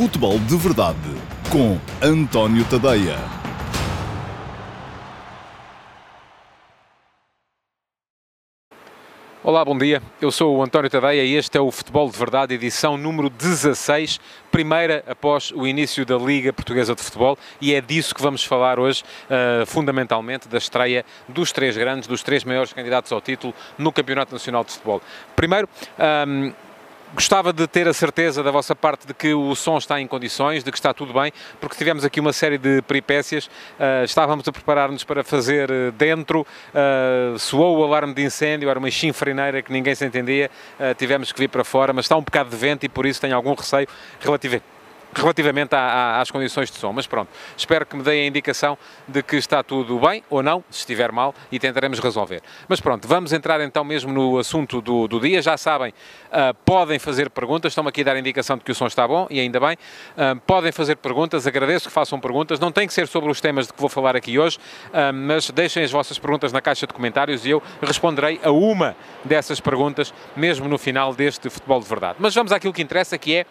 Futebol de Verdade com António Tadeia. Olá, bom dia. Eu sou o António Tadeia e este é o Futebol de Verdade, edição número 16, primeira após o início da Liga Portuguesa de Futebol, e é disso que vamos falar hoje, uh, fundamentalmente da estreia dos três grandes, dos três maiores candidatos ao título no Campeonato Nacional de Futebol. Primeiro, um, Gostava de ter a certeza da vossa parte de que o som está em condições, de que está tudo bem, porque tivemos aqui uma série de peripécias. Uh, estávamos a preparar-nos para fazer uh, dentro, uh, soou o alarme de incêndio, era uma chinfrineira que ninguém se entendia, tivemos que vir para fora, mas está um bocado de vento e por isso tenho algum receio relativo relativamente às condições de som. Mas pronto, espero que me deem a indicação de que está tudo bem ou não, se estiver mal, e tentaremos resolver. Mas pronto, vamos entrar então mesmo no assunto do, do dia. Já sabem, uh, podem fazer perguntas, estão aqui a dar a indicação de que o som está bom, e ainda bem. Uh, podem fazer perguntas, agradeço que façam perguntas. Não tem que ser sobre os temas de que vou falar aqui hoje, uh, mas deixem as vossas perguntas na caixa de comentários e eu responderei a uma dessas perguntas, mesmo no final deste Futebol de Verdade. Mas vamos àquilo que interessa, que é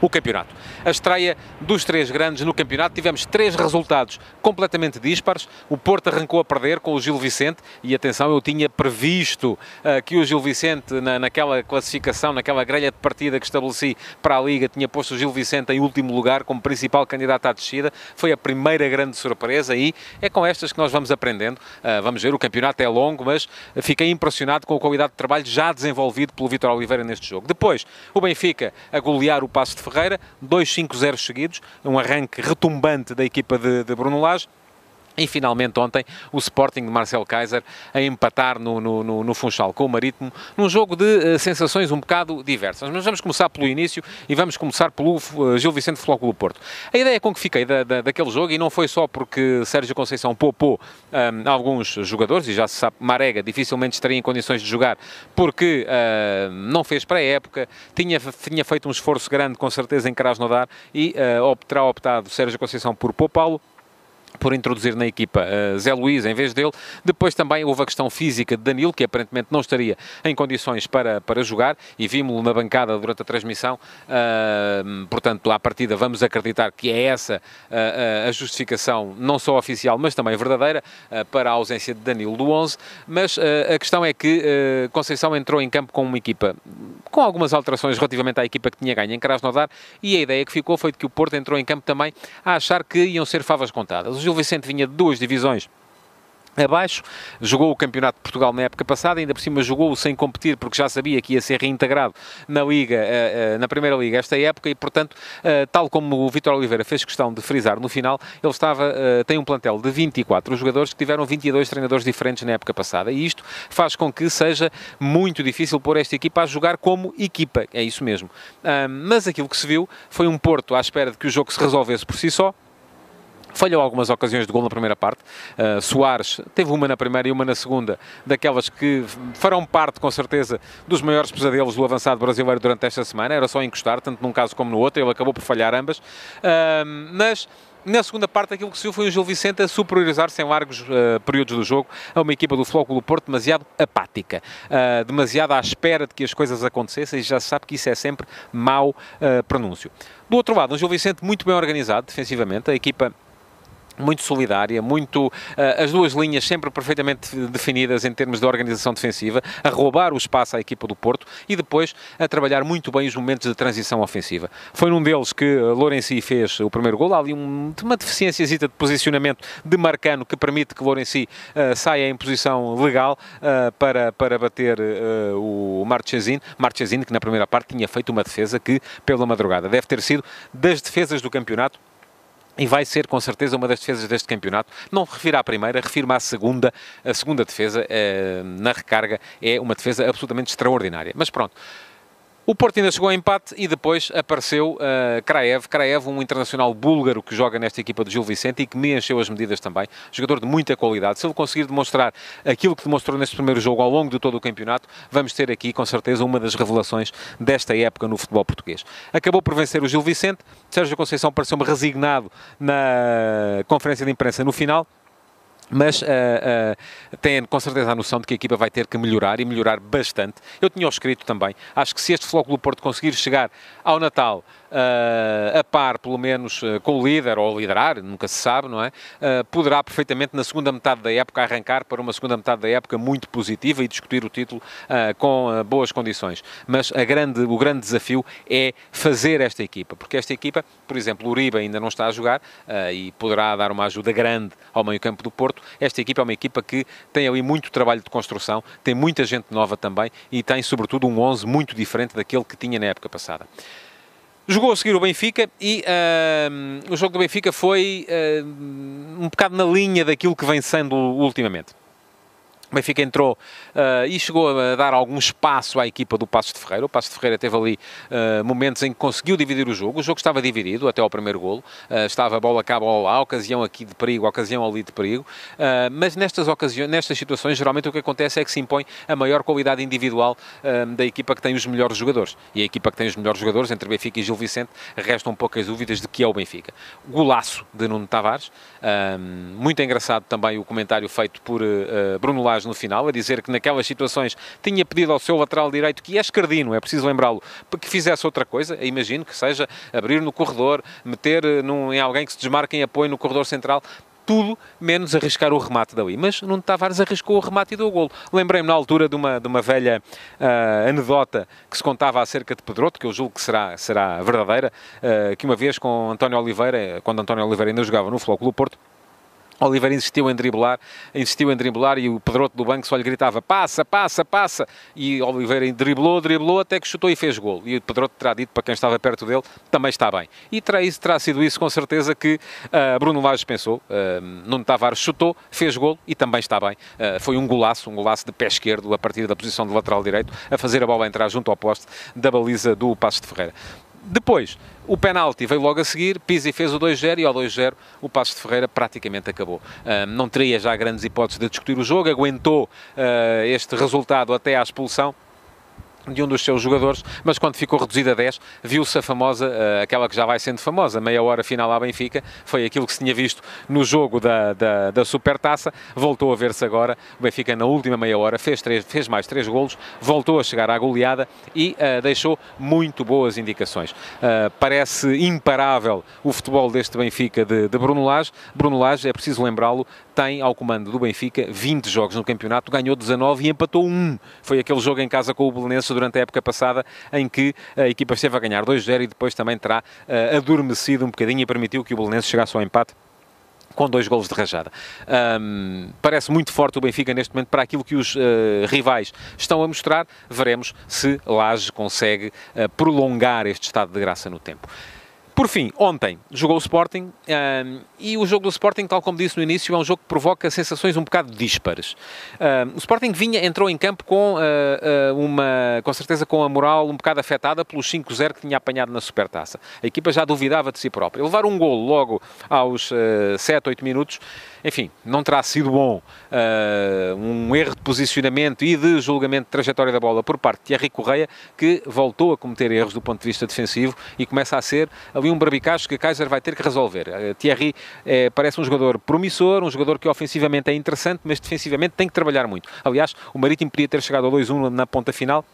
o campeonato. A estreia dos três grandes no campeonato, tivemos três resultados completamente dispares. O Porto arrancou a perder com o Gil Vicente e atenção, eu tinha previsto uh, que o Gil Vicente, na, naquela classificação, naquela grelha de partida que estabeleci para a Liga, tinha posto o Gil Vicente em último lugar como principal candidato à descida. Foi a primeira grande surpresa e é com estas que nós vamos aprendendo. Uh, vamos ver, o campeonato é longo, mas fiquei impressionado com a qualidade de trabalho já desenvolvido pelo Vitor Oliveira neste jogo. Depois, o Benfica a golear o Passo de Ferreira, 2-5-0 seguidos, um arranque retumbante da equipa de, de Bruno Lage. E finalmente ontem o Sporting de Marcel Kaiser a empatar no, no, no, no Funchal com o Marítimo, num jogo de uh, sensações um bocado diversas. Mas vamos começar pelo início e vamos começar pelo uh, Gil Vicente Futebol Porto. A ideia com que fiquei da, da, daquele jogo, e não foi só porque Sérgio Conceição poupou um, alguns jogadores, e já se sabe, Marega dificilmente estaria em condições de jogar porque uh, não fez para a época, tinha, tinha feito um esforço grande com certeza em Krasnodar e uh, terá optado Sérgio Conceição por poupá-lo por introduzir na equipa uh, Zé Luís em vez dele. Depois também houve a questão física de Danilo, que aparentemente não estaria em condições para, para jogar, e vimos-lo na bancada durante a transmissão. Uh, portanto, à partida, vamos acreditar que é essa uh, a justificação, não só oficial, mas também verdadeira, para a ausência de Danilo do 11. Mas a questão é que Conceição entrou em campo com uma equipa com algumas alterações relativamente à equipa que tinha ganho em Krasnodar, e a ideia que ficou foi de que o Porto entrou em campo também a achar que iam ser favas contadas. Gil Vicente vinha de duas divisões abaixo, jogou o Campeonato de Portugal na época passada, ainda por cima jogou sem competir porque já sabia que ia ser reintegrado na Liga, eh, eh, na Primeira Liga esta época e, portanto, eh, tal como o Vitor Oliveira fez questão de frisar no final, ele estava, tem um plantel de 24 jogadores que tiveram 22 treinadores diferentes na época passada e isto faz com que seja muito difícil pôr esta equipa a jogar como equipa, é isso mesmo. Mas aquilo que se viu foi um Porto à espera de que o jogo se resolvesse por si só, Falhou algumas ocasiões de gol na primeira parte. Uh, Soares teve uma na primeira e uma na segunda, daquelas que farão parte, com certeza, dos maiores pesadelos do avançado brasileiro durante esta semana. Era só encostar, tanto num caso como no outro. Ele acabou por falhar ambas. Uh, mas na segunda parte, aquilo que se viu foi o Gil Vicente a superiorizar-se em largos uh, períodos do jogo a uma equipa do Flóculo Porto demasiado apática, uh, demasiado à espera de que as coisas acontecessem e já se sabe que isso é sempre mau uh, pronúncio. Do outro lado, um Gil Vicente muito bem organizado defensivamente, a equipa muito solidária, muito uh, as duas linhas sempre perfeitamente definidas em termos de organização defensiva, a roubar o espaço à equipa do Porto e depois a trabalhar muito bem os momentos de transição ofensiva. Foi num deles que uh, Lourençi fez o primeiro gol, ali um, uma deficiência de posicionamento de Marcano que permite que Lourençi uh, saia em posição legal uh, para, para bater o Marchesini, Marchesini que na primeira parte tinha feito uma defesa que, pela madrugada, deve ter sido das defesas do campeonato e vai ser com certeza uma das defesas deste campeonato. Não refiro à primeira, refiro-me à segunda. A segunda defesa eh, na recarga é uma defesa absolutamente extraordinária. Mas pronto. O Porto ainda chegou a empate e depois apareceu uh, Kraev. Kraev, um internacional búlgaro que joga nesta equipa do Gil Vicente e que me encheu as medidas também. Jogador de muita qualidade. Se ele conseguir demonstrar aquilo que demonstrou neste primeiro jogo ao longo de todo o campeonato, vamos ter aqui, com certeza, uma das revelações desta época no futebol português. Acabou por vencer o Gil Vicente. Sérgio Conceição pareceu-me resignado na conferência de imprensa no final mas uh, uh, tem com certeza a noção de que a equipa vai ter que melhorar e melhorar bastante. Eu tinha escrito também, acho que se este Flóculo Porto conseguir chegar ao Natal uh, a par, pelo menos, uh, com o líder, ou liderar, nunca se sabe, não é? Uh, poderá perfeitamente, na segunda metade da época, arrancar para uma segunda metade da época muito positiva e discutir o título com boas condições. Mas a grande, o grande desafio é fazer esta equipa, porque esta equipa, por exemplo, o Uribe ainda não está a jogar e poderá dar uma ajuda grande ao meio-campo do Porto. Esta equipa é uma equipa que tem ali muito trabalho de construção, tem muita gente nova também e tem, sobretudo, um 11 muito diferente daquele que tinha na época passada. Jogou a seguir o Benfica e uh, o jogo do Benfica foi uh, um bocado na linha daquilo que vem sendo ultimamente. O Benfica entrou uh, e chegou a dar algum espaço à equipa do Passos de Ferreira. O Passos de Ferreira teve ali uh, momentos em que conseguiu dividir o jogo. O jogo estava dividido até ao primeiro golo. Uh, estava a bola cá, a bola lá, ocasião aqui de perigo, ocasião ali de perigo. mas nestas ocasiões, nestas situações, geralmente o que acontece é que se impõe a maior qualidade individual da equipa que tem os melhores jogadores. E a equipa que tem os melhores jogadores, entre Benfica e Gil Vicente, restam poucas dúvidas de que é o Benfica. Golaço de Nuno Tavares. muito engraçado também o comentário feito por Bruno Lage no final, a dizer que naquelas situações tinha pedido ao seu lateral direito, que é escardino, é preciso lembrá-lo, que fizesse outra coisa, imagino que seja abrir no corredor, meter eh, num, em alguém que se desmarque em apoio no corredor central, tudo menos arriscar o remate dali. Mas Nuno Tavares arriscou o remate e deu o golo. Lembrei-me na altura de uma, de uma velha uh, anedota que se contava acerca de Pedroto, que eu julgo que será, será verdadeira, uh, que uma vez com António Oliveira, quando António Oliveira ainda jogava no Flóculo Porto, Oliveira insistiu em driblar, insistiu em driblar e o Pedroto do banco só lhe gritava passa, passa, passa. E Oliveira driblou, driblou até que chutou e fez gol. E o Pedroto terá dito para quem estava perto dele, também está bem. E terá, terá sido isso com certeza que uh, Bruno Lage pensou. Uh, Nuno Tavares chutou, fez gol e também está bem. Uh, foi um golaço, um golaço de pé esquerdo a partir da posição de lateral direito, a fazer a bola entrar junto ao poste da baliza do Passo de Ferreira. Depois, o penalti veio logo a seguir, Pizzi fez o 2-0 e ao 2-0 o Passos de Ferreira praticamente acabou. Uh, não teria já grandes hipóteses de discutir o jogo, aguentou uh, este resultado até à expulsão de um dos seus jogadores, mas quando ficou reduzida a 10, viu-se a famosa, uh, aquela que já vai sendo famosa, meia hora final à Benfica, foi aquilo que se tinha visto no jogo da, da, da Supertaça, voltou a ver-se agora, o Benfica na última meia hora fez, três, fez mais três golos, voltou a chegar à goleada e uh, deixou muito boas indicações. Uh, parece imparável o futebol deste Benfica de, de Bruno Lage, Bruno Lage, é preciso lembrá-lo, tem ao comando do Benfica 20 jogos no campeonato, ganhou 19 e empatou 1. Foi aquele jogo em casa com o Belenense durante a época passada em que a equipa esteve a ganhar 2-0 e depois também terá uh, adormecido um bocadinho e permitiu que o Belenense chegasse ao empate com dois golos de rajada. Um, parece muito forte o Benfica neste momento para aquilo que os uh, rivais estão a mostrar. Veremos se Laje consegue uh, prolongar este estado de graça no tempo. Por fim, ontem jogou o Sporting um, e o jogo do Sporting, tal como disse no início, é um jogo que provoca sensações um bocado díspares. Um, o Sporting vinha, entrou em campo com uh, uma, com certeza com a moral um bocado afetada pelos 5-0 que tinha apanhado na Supertaça. A equipa já duvidava de si própria. Levar um golo logo aos uh, 7, 8 minutos enfim, não terá sido bom uh, um erro de posicionamento e de julgamento de trajetória da bola por parte de Thierry Correia, que voltou a cometer erros do ponto de vista defensivo e começa a ser ali um barbicacho que Kaiser vai ter que resolver. Uh, Thierry é, parece um jogador promissor, um jogador que ofensivamente é interessante, mas defensivamente tem que trabalhar muito. Aliás, o Marítimo podia ter chegado a 2-1 na ponta final,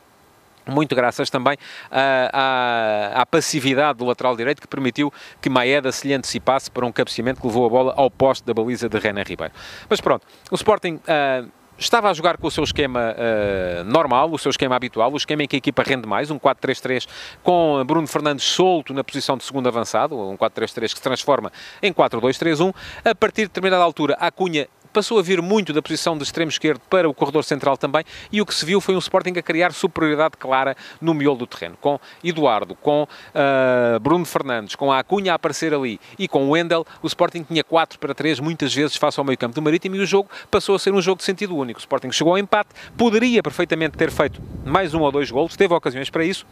muito graças também à, à, à, passividade do lateral direito que permitiu que Maeda se lhe antecipasse para um cabeceamento que levou a bola ao poste da baliza de René Ribeiro. Mas pronto, o Sporting uh, estava a jogar com o seu esquema uh, normal, o seu esquema habitual, o esquema em que a equipa rende mais, um 4-3-3 com Bruno Fernandes solto na posição de segundo avançado, um 4-3-3 que se transforma em 4-2-3-1. A partir de determinada altura, a Cunha passou a vir muito da posição de extremo esquerdo para o corredor central também, e o que se viu foi um Sporting a criar superioridade clara no miolo do terreno, com Eduardo, com uh, Bruno Fernandes, com a Acunha a aparecer ali e com o Wendel, o Sporting tinha 4 para 3 muitas vezes face ao meio campo do Marítimo e o jogo passou a ser um jogo de sentido único. O Sporting chegou ao empate, poderia perfeitamente ter feito mais um ou dois golos, teve ocasiões para isso,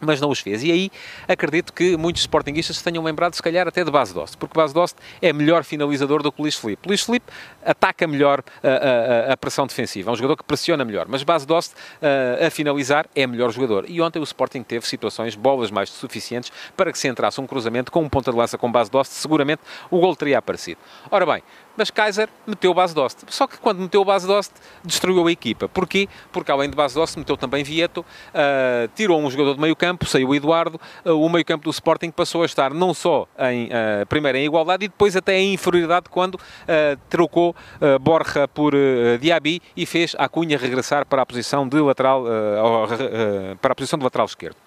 mas não os fez. E aí acredito que muitos sportinguistas se tenham lembrado, se calhar, até de Bas Dost, porque Bas Dost é melhor finalizador do que Luís Felipe. Luís Felipe ataca melhor a, a, a, pressão defensiva, é um jogador que pressiona melhor, mas Bas Dost a, a finalizar é melhor jogador. E ontem o Sporting teve situações, bolas mais suficientes para que se entrasse um cruzamento com um ponta de lança com Bas Dost, seguramente o gol teria aparecido. Ora bem, mas Kaiser meteu base Dost. Só que quando meteu base Dost, destruiu a equipa. Porquê? Porque além de base Dost, meteu também Vieto, uh, tirou um jogador de meio campo, saiu o Eduardo, uh, o meio campo do Sporting passou a estar não só em, uh, primeiro em igualdade e depois até em inferioridade quando trocou Borja por Diaby e fez a Cunha regressar para a posição de lateral, para a posição de lateral esquerdo.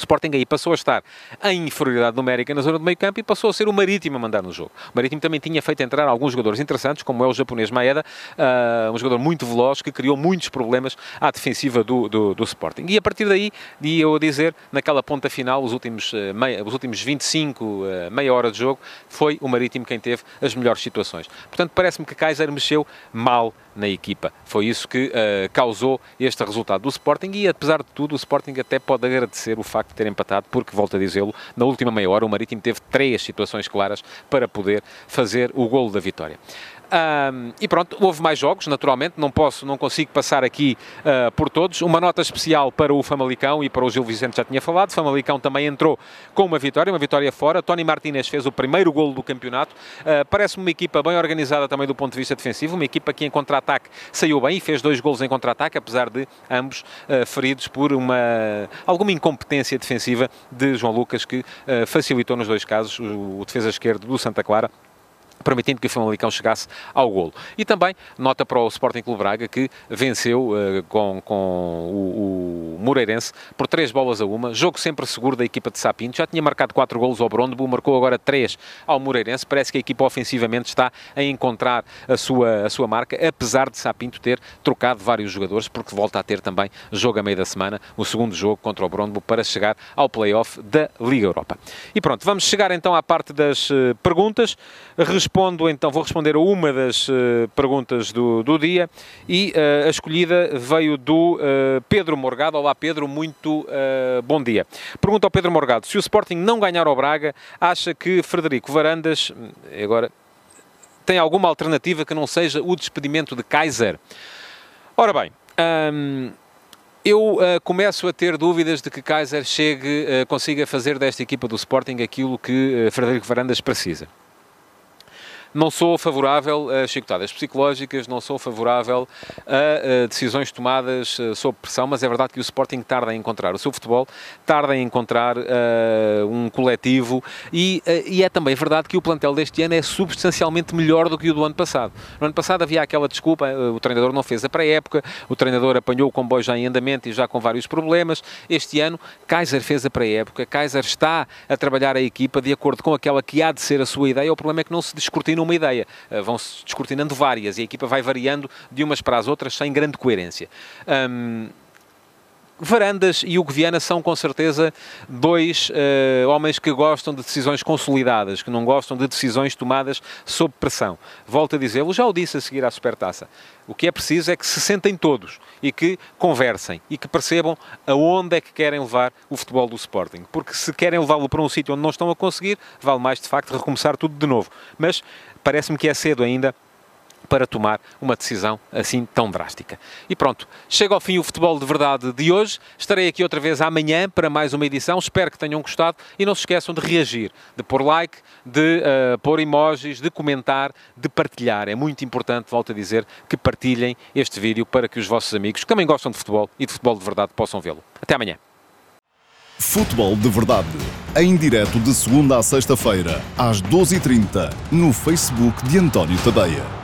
Sporting aí passou a estar em inferioridade numérica na zona do meio campo e passou a ser o Marítimo a mandar no jogo. O Marítimo também tinha feito entrar alguns jogadores interessantes, como é o japonês Maeda, uh, um jogador muito veloz que criou muitos problemas à defensiva do, do, do Sporting. E a partir daí, ia eu a dizer, naquela ponta final, os últimos, uh, meia, os últimos 25, uh, meia hora de jogo, foi o Marítimo quem teve as melhores situações. Portanto, parece-me que Kaiser mexeu mal na equipa. Foi isso que uh, causou este resultado do Sporting e, apesar de tudo, o Sporting até pode agradecer o facto de ter empatado, porque, volto a dizê-lo, na última meia hora o Marítimo teve três situações claras para poder fazer o golo da vitória. Um, e pronto, houve mais jogos, naturalmente, não posso, não consigo passar aqui uh, por todos. Uma nota especial para o Famalicão e para o Gil Vicente já tinha falado. Famalicão também entrou com uma vitória, uma vitória fora. Tony Martinez fez o primeiro golo do campeonato. Uh, Parece-me uma equipa bem organizada também do ponto de vista defensivo, uma equipa que em contra-ataque saiu bem e fez dois golos em contra-ataque, apesar de ambos uh, feridos por uma alguma incompetência defensiva de João Lucas, que facilitou nos dois casos o, o defesa esquerdo do Santa Clara permitindo que o Famalicão chegasse ao golo. E também nota para o Sporting Clube Braga que venceu uh, com, com o, o, Moreirense por três bolas a uma, jogo sempre seguro da equipa de Sapinto, já tinha marcado quatro golos ao Brondebo, marcou agora três ao Moreirense, parece que a equipa ofensivamente está a encontrar a sua, a sua marca, apesar de Sapinto ter trocado vários jogadores, porque volta a ter também jogo a meio da semana, o segundo jogo contra o Brondebo para chegar ao play-off da Liga Europa. E pronto, vamos chegar então à parte das uh, perguntas, Respondo então, vou responder a uma das uh, perguntas do, do dia e uh, a escolhida veio do uh, Pedro Morgado. Olá Pedro, muito bom dia. Pergunta ao Pedro Morgado, se o Sporting não ganhar ao Braga, acha que Frederico Varandas, hum, agora, tem alguma alternativa que não seja o despedimento de Kaiser? Ora bem, hum, eu uh, começo a ter dúvidas de que Kaiser chegue, uh, consiga fazer desta equipa do Sporting aquilo que uh, Frederico Varandas precisa. Não sou favorável a chicotadas psicológicas, não sou favorável a, a decisões tomadas uh, sob pressão, mas é verdade que o Sporting tarda a encontrar o seu futebol, tarda a encontrar uh, um coletivo e, uh, e, é também verdade que o plantel deste ano é substancialmente melhor do que o do ano passado. No ano passado havia aquela desculpa, o treinador não fez a pré-época, o treinador apanhou o comboio já em andamento e já com vários problemas. Este ano, Kaiser fez a pré-época, Kaiser está a trabalhar a equipa de acordo com aquela que há de ser a sua ideia. O problema é que não se descortina uma ideia. Uh, Vão-se descortinando várias e a equipa vai variando de umas para as outras sem grande coerência. Um, Varandas e Hugo Viana são com certeza dois uh, homens que gostam de decisões consolidadas, que não gostam de decisões tomadas sob pressão. Volto a dizê-lo, já o disse a seguir à Supertaça. O que é preciso é que se sentem todos e que conversem e que percebam aonde é que querem levar o futebol do Sporting. Porque se querem levá-lo para um sítio onde não estão a conseguir, vale mais de facto recomeçar tudo de novo. Mas parece-me que é cedo ainda para tomar uma decisão assim tão drástica. E pronto, chega ao fim o futebol de verdade de hoje. Estarei aqui outra vez amanhã para mais uma edição. Espero que tenham gostado e não se esqueçam de reagir, de pôr like, de uh, pôr emojis, de comentar, de partilhar. É muito importante, volto a dizer, que partilhem este vídeo para que os vossos amigos que também gostam de futebol e de futebol de verdade possam vê-lo. Até amanhã. Futebol de Verdade, em direto de segunda a sexta-feira, às 12h30, no Facebook de António Tadeia.